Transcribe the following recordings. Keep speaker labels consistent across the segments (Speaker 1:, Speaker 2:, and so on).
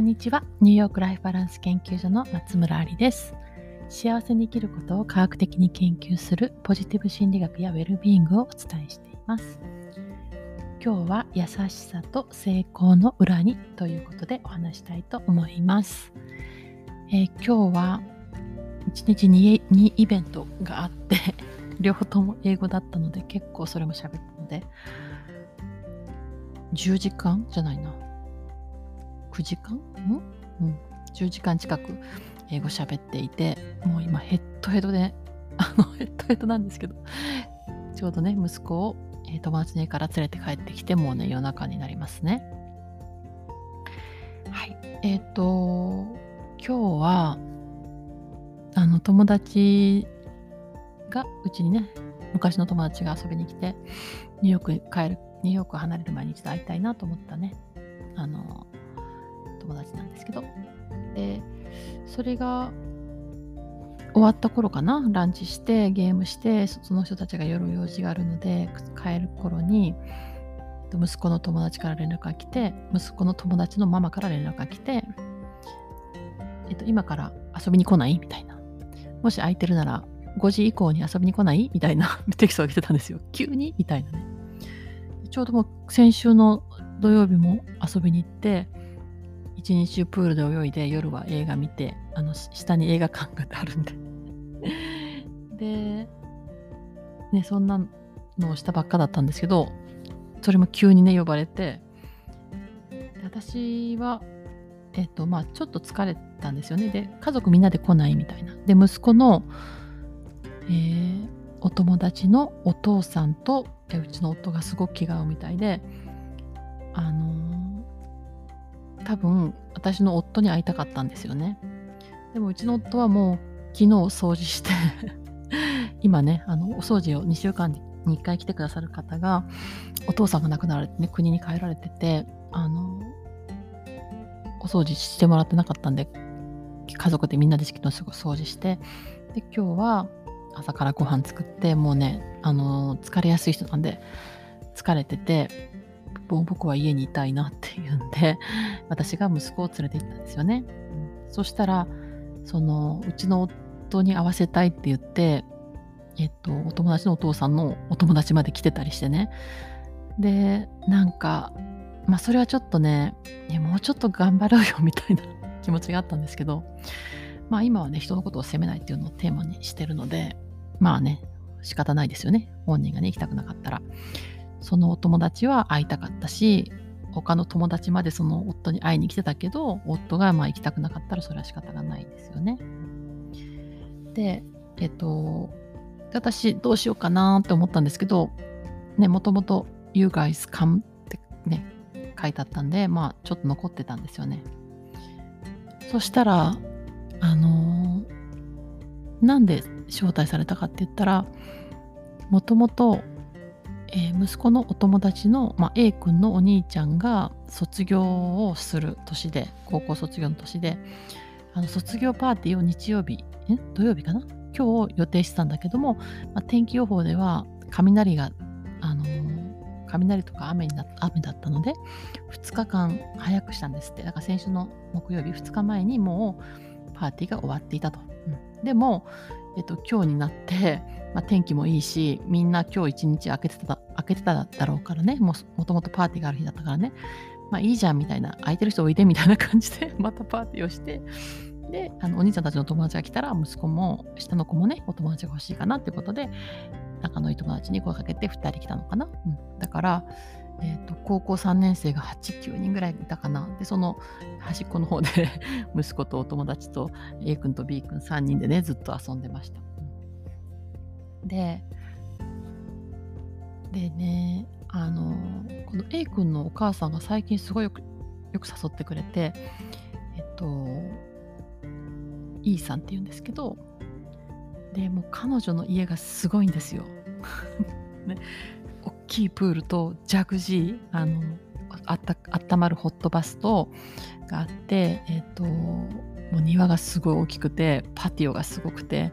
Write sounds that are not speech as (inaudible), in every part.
Speaker 1: んにちは。ニューヨークライフバランス研究所の松村ありです。幸せに生きることを科学的に研究するポジティブ心理学やウェルビーイングをお伝えしています。今日は優しさと成功の裏にということでお話したいと思います。えー、今日は1日に 2, イベントがあって (laughs) 両方とも英語だったので結構それも喋ったので10時間じゃないな9時間？ん？うん、10時間近く英語喋っていて、もう今ヘッドヘッドで、あのヘッドヘッドなんですけど、ちょうどね、息子を、えー、友達の家から連れて帰ってきて、もうね、夜中になりますね。はい。えっ、ー、と、今日は、あの、友達が、うちにね、昔の友達が遊びに来て、ニューヨークに帰る、ニューヨークを離れる前に一度会いたいなと思ったね、あの、友達なんですけど。でそれが終わった頃かな？ランチしてゲームしてその人たちが夜用事があるので帰る頃に息子の友達から連絡が来て息子の友達のママから連絡が来て、えっと、今から遊びに来ない？みたいな。もし空いてるなら5時以降に遊びに来ない？みたいな (laughs) テキストが来てたんですよ。急に？みたいなね。ちょうどもう先週の土曜日も遊びに行って一日中プールで泳いで夜は映画見てあの下に映画館があるんで。(laughs) でねそんなのをしたばっかだったんですけどそれも急にね呼ばれて。私はえっ、とまあちょっと疲れたんですよね。で家族みんなで来ないみたいな。で息子の、えー、お友達のお父さんとうちの夫がすごく気が合うみたいであの多分私の夫に会いたかったんですよね。でもうちの夫はもう昨日掃除して (laughs) 今ね、あの、お掃除を2週間に1回来てくださる方が、お父さんが亡くなられてね、国に帰られてて、あの、お掃除してもらってなかったんで、家族でみんなで敷きのすぐ掃除して、で、今日は朝からご飯作って、もうね、あの、疲れやすい人なんで、疲れてて、僕は家にいたいなっていうんで、私が息子を連れて行ったんですよね。そしたら、その、うちの夫に会わせたいって言って、えっと、お友達のお父さんのお友達まで来てたりしてね。で、なんか、まあそれはちょっとね、もうちょっと頑張ろうよみたいな (laughs) 気持ちがあったんですけど、まあ今はね、人のことを責めないっていうのをテーマにしてるので、まあね、仕方ないですよね。本人がね、行きたくなかったら。そのお友達は会いたかったし他の友達までその夫に会いに来てたけど夫がまあ行きたくなかったらそれは仕方がないですよね。でえっと私どうしようかなって思ったんですけどねもともと「You guys come」ってね書いてあったんでまあちょっと残ってたんですよね。そしたらあのー、なんで招待されたかって言ったらもともとえー、息子のお友達の、まあ、A 君のお兄ちゃんが卒業をする年で高校卒業の年であの卒業パーティーを日曜日え？土曜日かな？今日予定してたんだけども、まあ、天気予報では雷が、あのー、雷とか雨にな雨だったので2日間早くしたんですって。だから先週の木曜日2日前にもうパーティーが終わっていたと、でも、えっと、今日になって (laughs) まあ、天気もいいし、みんな今日一日開けてた、開けてただろうからね、ももともとパーティーがある日だったからね、まあいいじゃんみたいな、空いてる人おいでみたいな感じで、(laughs) またパーティーをして、で、あのお兄ちゃんたちの友達が来たら、息子も、下の子もね、お友達が欲しいかなってことで、仲のいい友達に声かけて2人来たのかな。うん、だから、えーと、高校3年生が8、9人ぐらいいたかな。で、その端っこの方で (laughs) 息子とお友達と A 君と B 君3人でね、ずっと遊んでました。で、でね、あの、この A 君のお母さんが最近すごいよくよく誘ってくれて、えっと、E さんって言うんですけど、でもう彼女の家がすごいんですよ。(laughs) ね、きいプールとジャグジー、あの、あったあったまるホットバスとがあって、えっと、もう庭がすごい大きくて、パティオがすごくて、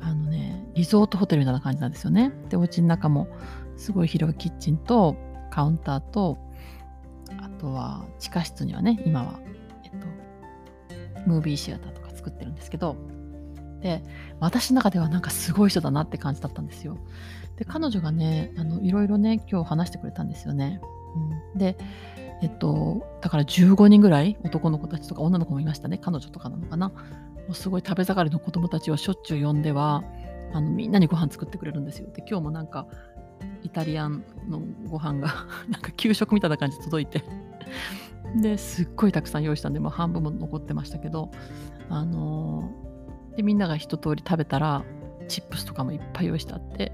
Speaker 1: あのね、リゾートホテルみたいな感じなんですよね。で、お家の中もすごい広いキッチンとカウンターと、あとは地下室にはね、今は、えっと、ムービーシアターとか作ってるんですけどで私の中ではなんかすごい人だなって感じだったんですよ。で彼女がねあのいろいろね今日話してくれたんですよね、うん、でえっとだから15人ぐらい男の子たちとか女の子もいましたね。彼女とかなのかな。もうすごい食べ盛りの子供たちをしょっちゅう呼んではあのみんなにご飯作ってくれるんですよ。で今日もなんかイタリアンのご飯が (laughs) なんか給食みたいな感じで届いて。ですっごいたくさん用意したんで、まあ、半分も残ってましたけど、あのー、でみんなが一通り食べたらチップスとかもいっぱい用意してあって。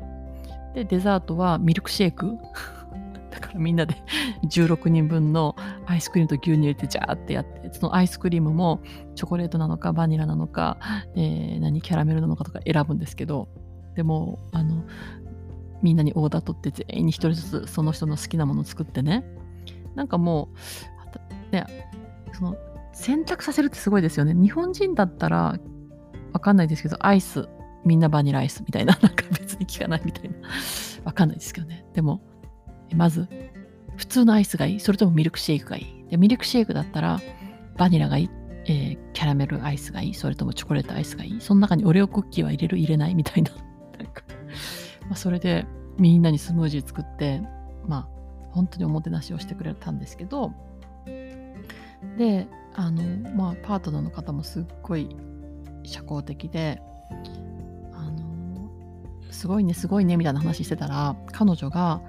Speaker 1: でデザートはミルクシェイク。(laughs) だからみんなで16人分のアイスクリームと牛乳入れてジャーってやってそのアイスクリームもチョコレートなのかバニラなのか、えー、何キャラメルなのかとか選ぶんですけど。でもあのみんなにオーダー取って全員に1人ずつその人の好きなものを作ってね。なんかもうねその選択させるってすごいですよね。日本人だったらわかんないですけどアイスみんなバニラアイスみたいな (laughs) なんか別に聞かないみたいな。わかんないですけどね。でもまず普通のアイスがいい。それともミルクシェイクがいい。でミルクシェイクだったらバニラがいい、えー、キャラメルアイスがいい。それともチョコレートアイスがいい。その中にオレオクッキーは入れる入れないみたいな。(laughs) なんか。まあ、それでみんなにスムージー作って、まあ、本当におもてなしをしてくれたんですけど、で、あの、まあ、パートナーの方もすっごい社交的で、あの、すごいね、すごいね、みたいな話してたら、彼女が、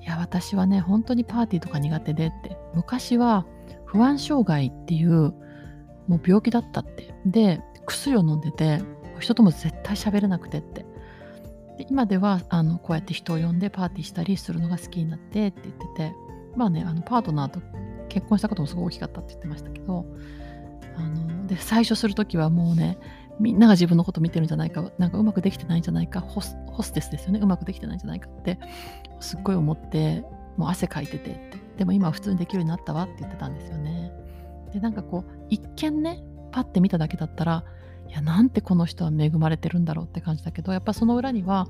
Speaker 1: いや、私はね、本当にパーティーとか苦手でって、昔は不安障害っていう、もう病気だったって。で、薬を飲んでて、人とも絶対喋れなくてって。で今ではあのこうやって人を呼んでパーティーしたりするのが好きになってって言っててまあねあのパートナーと結婚したこともすごい大きかったって言ってましたけどあので最初する時はもうねみんなが自分のこと見てるんじゃないかなんかうまくできてないんじゃないかホステスですよね。うまくできてないんじゃないかってすっごい思ってもう汗かいててってでも今は普通にできるようになったわって言ってたんですよね。でなんかこう一見ねパッて見ただけだったらいやなんてこの人は恵まれてるんだろうって感じだけどやっぱその裏には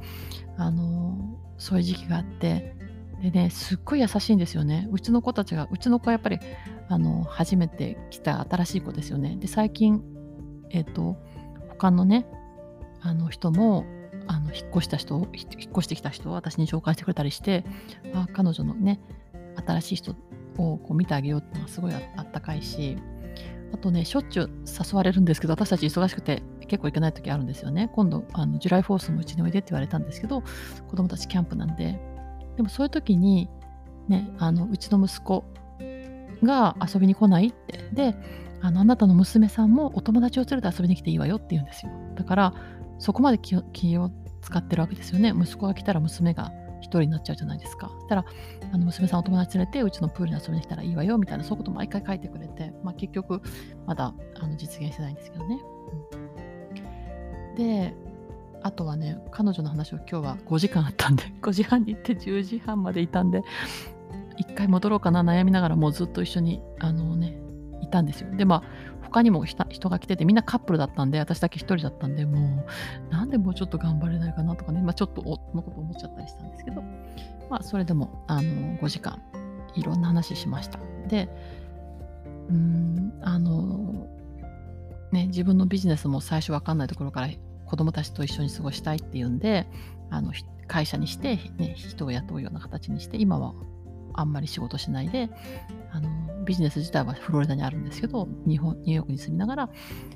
Speaker 1: あのそういう時期があってでねすっごい優しいんですよねうちの子たちがうちの子はやっぱりあの初めて来た新しい子ですよねで最近えっ、ー、と他のねあの人もあの引っ越した人引っ越してきた人を私に紹介してくれたりしてあ彼女のね新しい人をこう見てあげようっていうのはすごいあったかいしあとね、しょっちゅう誘われるんですけど、私たち忙しくて結構行けない時あるんですよね。今度、あのジュライフォースもうちにおいでって言われたんですけど、子供たちキャンプなんで。でもそういう時に、ね、あのうちの息子が遊びに来ないって。で、あのあなたの娘さんもお友達を連れて遊びに来ていいわよって言うんですよ。だから、そこまで気を気を使ってるわけですよね。息子が来たら娘が一人になっちゃうじゃないですか。そしたら、あの娘さんお友達連れてうちのプールに遊びに来たらいいわよみたいなそういうこと毎回書いてくれて、まあ、結局まだあの実現してないんですけどね。うん、であとはね彼女の話を今日は5時間あったんで (laughs) 5時半に行って10時半までいたんで一回戻ろうかな悩みながらもうずっと一緒にあのねいたんですよ。でまあ他にも人が来ててみんなカップルだったんで私だけ一人だったんでもうなんでもうちょっと頑張れないかなとかね、まあ、ちょっとのこと思っちゃったりしたんですけど、まあ、それでもあの5時間いろんな話しました。でうんあのね自分のビジネスも最初分かんないところから子供たちと一緒に過ごしたいっていうんであの会社にして、ね、人を雇うような形にして今はあんまり仕事しないであのビジネス自体はフロリダにあるんですけど日本ニューヨークに住みながら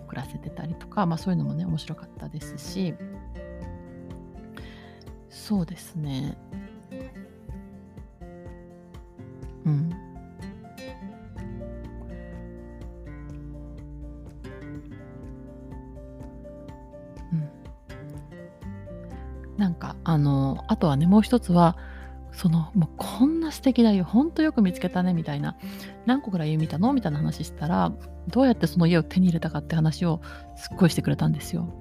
Speaker 1: 暮らせてたりとか、まあ、そういうのもね面白かったですし。そうですね。うん。なんかあのあとはねもう一つはそのもうこんな素敵だよほんとよく見つけたねみたいな何個ぐらい家見たのみたいな話したらどうやってその家を手に入れたかって話をすっごいしてくれたんですよ。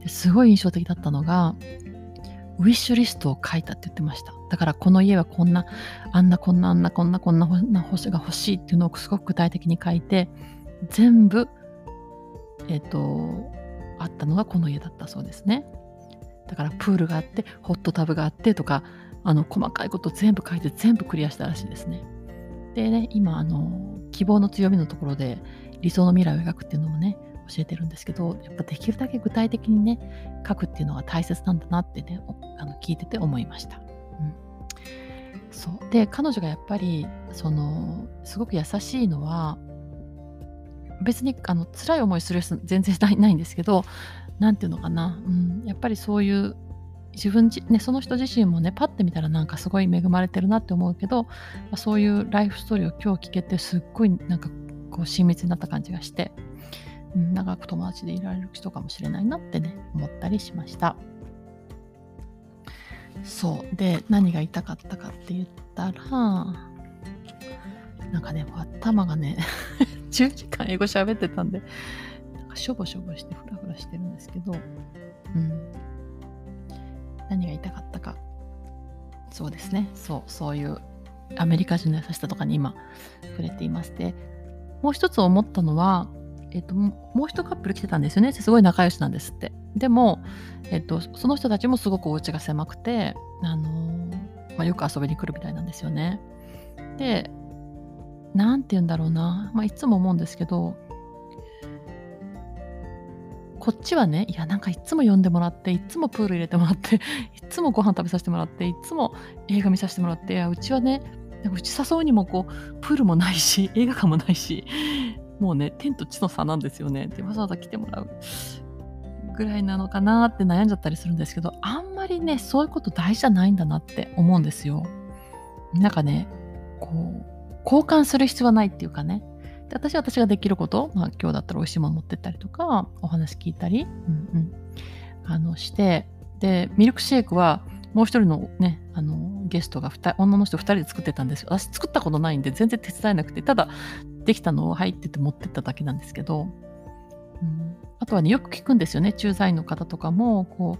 Speaker 1: ですごい印象的だったのがウィッシュリストを書いたって言ってました。だからこの家はこんなあんなこんなあんなこんなこんな星が欲しいっていうのをすごく具体的に書いて全部えっ、とあったのがこの家だったそうですね。だからプールがあってホットタブがあってとかあの細かいこと全部書いて全部クリアしたらしいですね。でね、今、あの、希望の強みのところで理想の未来を描くっていうのもね、教えてるんですけどやっぱできるだけ具体的にね書くっていうのが大切なんだなってねあの聞いてて思いました。うん、そうで彼女がやっぱりそのすごく優しいのは別にあの辛い思いする人全然 (laughs) ないんですけど何て言うのかな、うん、やっぱりそういう自分ね、その人自身もねパッて見たらなんかすごい恵まれてるなって思うけどそういうライフストーリーを今日聞けてすっごいなんかこう親密になった感じがして、うん、長く友達でいられる人かもしれないなってね思ったりしました。そう。で何が言いたかったかって言ったらなんかね頭がね10時間英語喋ってたんで、なんかしょぼしょぼしてフラフラしてるんですけど、うん。何が言いたかったか。そうですね。そう、そういうアメリカ人の優しさとかに今触れていまして、もう一つ思ったのは、えっと、もう一カップル来てたんですよね。すごい仲良しなんですって。でも、えっと、その人たちもすごくお家が狭くて、あのー、まあ、よく遊びに来るみたいなんですよね。で、何て言うんだろうな、まあ、いつも思うんですけどこっちはねいやなんかいつも呼んでもらっていつもプール入れてもらって (laughs) いつもご飯食べさせてもらっていつも映画見させてもらっていやうちはねうち誘うにもこうプールもないし (laughs) 映画館もないしもうね天と地の差なんですよね。でわざわざ来てもらうぐらいなのかなって悩んじゃったりするんですけどあんまりねそういうこと大事じゃないんだなって思うんですよ。なんかねこう交換する必要はないっていうかね。で私は私ができること、まあ、今日だったら美味しいもの持ってったりとか、お話聞いたり、うんうん、あのして、で、ミルクシェイクは、もう一人のね、あの、ゲストが女の人2人で作ってたんですよ。私作ったことないんで全然手伝えなくて、ただ、できたのを入ってて持ってっただけなんですけど、うん、あとはね、よく聞くんですよね。駐在員の方とかも、こ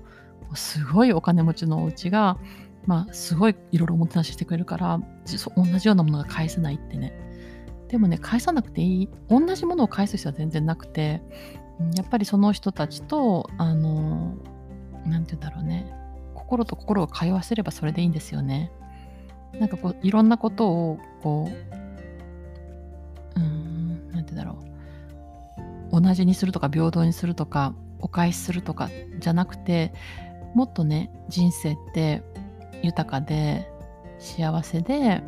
Speaker 1: う、すごいお金持ちのお家が、まあ、すごいいろいろおもてなししてくれるから、同じようなものが返せないってね。でもね、返さなくていい。同じものを返す必要は全然なくて、やっぱりその人たちと、あの、なんて言うんだろうね。心と心を通わせればそれでいいんですよね。なんかこう、いろんなことを、こう、うん、なんて言うんだろう。同じにするとか、平等にするとか、お返しするとかじゃなくて、もっとね、人生って豊かで幸せで、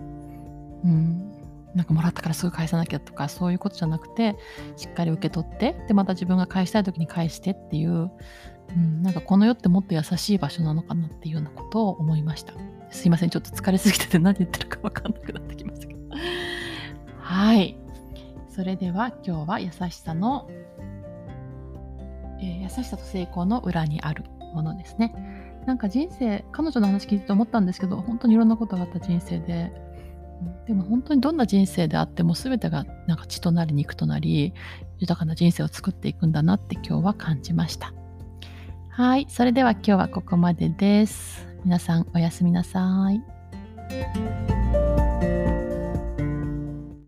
Speaker 1: うん、なんかもらったからすぐ返さなきゃとかそういうことじゃなくてしっかり受け取ってでまた自分が返したい時に返してっていう、うん、なんかこの世ってもっと優しい場所なのかなっていうようなことを思いました。すいません。ちょっと疲れすぎてて何言ってるか分かんなくなってきましたけど。はい。それでは今日は優しさの、えー、優しさと成功の裏にあるものですね。なんか人生彼女の話聞いてて思ったんですけど本当にいろんなことがあった人生で。でも本当にどんな人生であっても全てがなんか血となり肉となり豊かな人生を作っていくんだなって今日は感じました。はいそれでは今日はここまでです。皆さんおやすみなさい。